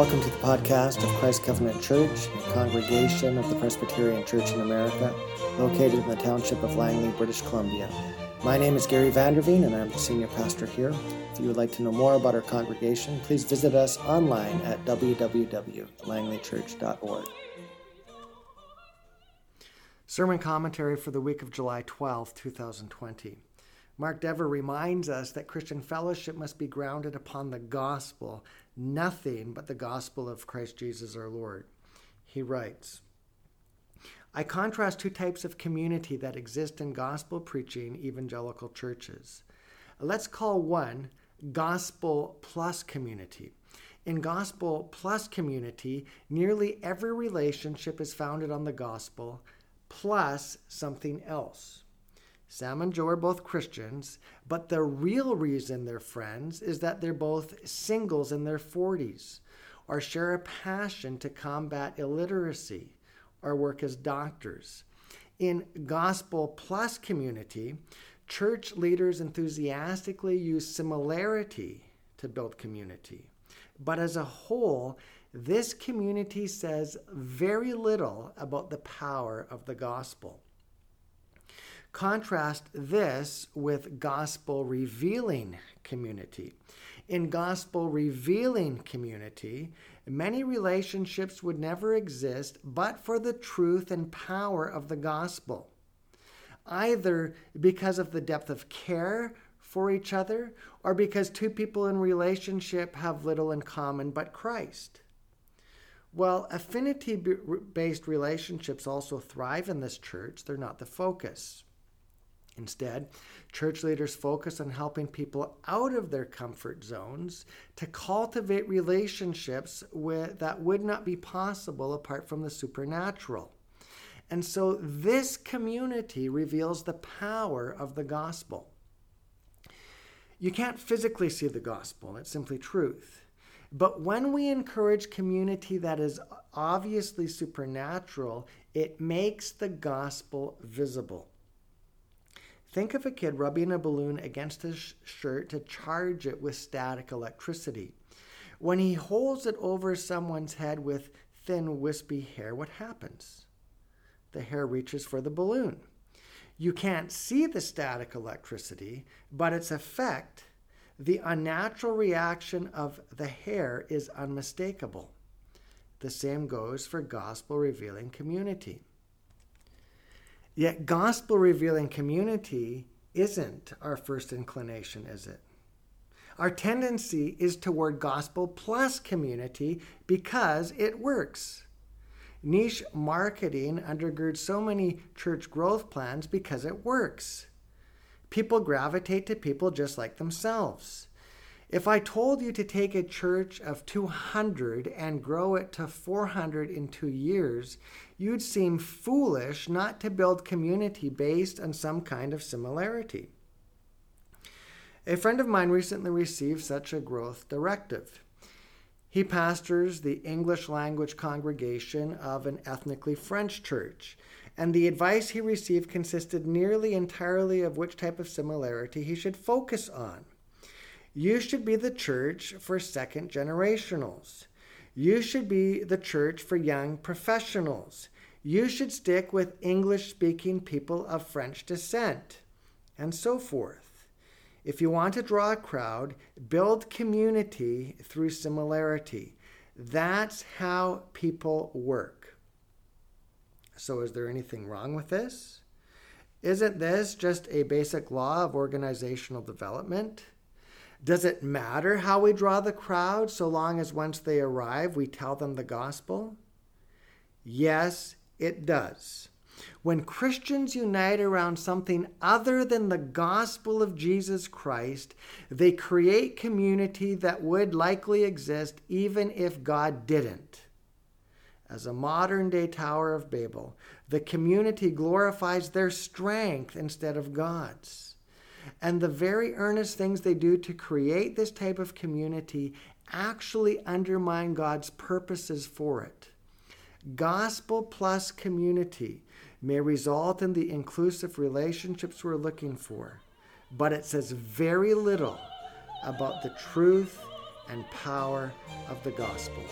Welcome to the podcast of Christ Covenant Church, a congregation of the Presbyterian Church in America, located in the township of Langley, British Columbia. My name is Gary Vanderveen, and I'm the senior pastor here. If you would like to know more about our congregation, please visit us online at www.langleychurch.org. Sermon commentary for the week of July 12, 2020. Mark Dever reminds us that Christian fellowship must be grounded upon the gospel, nothing but the gospel of Christ Jesus our Lord. He writes, I contrast two types of community that exist in gospel preaching evangelical churches. Let's call one gospel plus community. In gospel plus community, nearly every relationship is founded on the gospel plus something else. Sam and Joe are both Christians, but the real reason they're friends is that they're both singles in their 40s or share a passion to combat illiteracy or work as doctors. In Gospel Plus community, church leaders enthusiastically use similarity to build community. But as a whole, this community says very little about the power of the gospel. Contrast this with gospel revealing community. In gospel revealing community, many relationships would never exist but for the truth and power of the gospel, either because of the depth of care for each other or because two people in relationship have little in common but Christ. Well, affinity based relationships also thrive in this church, they're not the focus. Instead, church leaders focus on helping people out of their comfort zones to cultivate relationships with, that would not be possible apart from the supernatural. And so this community reveals the power of the gospel. You can't physically see the gospel, it's simply truth. But when we encourage community that is obviously supernatural, it makes the gospel visible. Think of a kid rubbing a balloon against his shirt to charge it with static electricity. When he holds it over someone's head with thin, wispy hair, what happens? The hair reaches for the balloon. You can't see the static electricity, but its effect, the unnatural reaction of the hair, is unmistakable. The same goes for gospel revealing community. Yet, gospel revealing community isn't our first inclination, is it? Our tendency is toward gospel plus community because it works. Niche marketing undergirds so many church growth plans because it works. People gravitate to people just like themselves. If I told you to take a church of 200 and grow it to 400 in two years, you'd seem foolish not to build community based on some kind of similarity. A friend of mine recently received such a growth directive. He pastors the English language congregation of an ethnically French church, and the advice he received consisted nearly entirely of which type of similarity he should focus on. You should be the church for second generationals. You should be the church for young professionals. You should stick with English speaking people of French descent, and so forth. If you want to draw a crowd, build community through similarity. That's how people work. So, is there anything wrong with this? Isn't this just a basic law of organizational development? Does it matter how we draw the crowd so long as once they arrive, we tell them the gospel? Yes, it does. When Christians unite around something other than the gospel of Jesus Christ, they create community that would likely exist even if God didn't. As a modern day Tower of Babel, the community glorifies their strength instead of God's and the very earnest things they do to create this type of community actually undermine God's purposes for it. Gospel plus community may result in the inclusive relationships we're looking for, but it says very little about the truth and power of the gospel.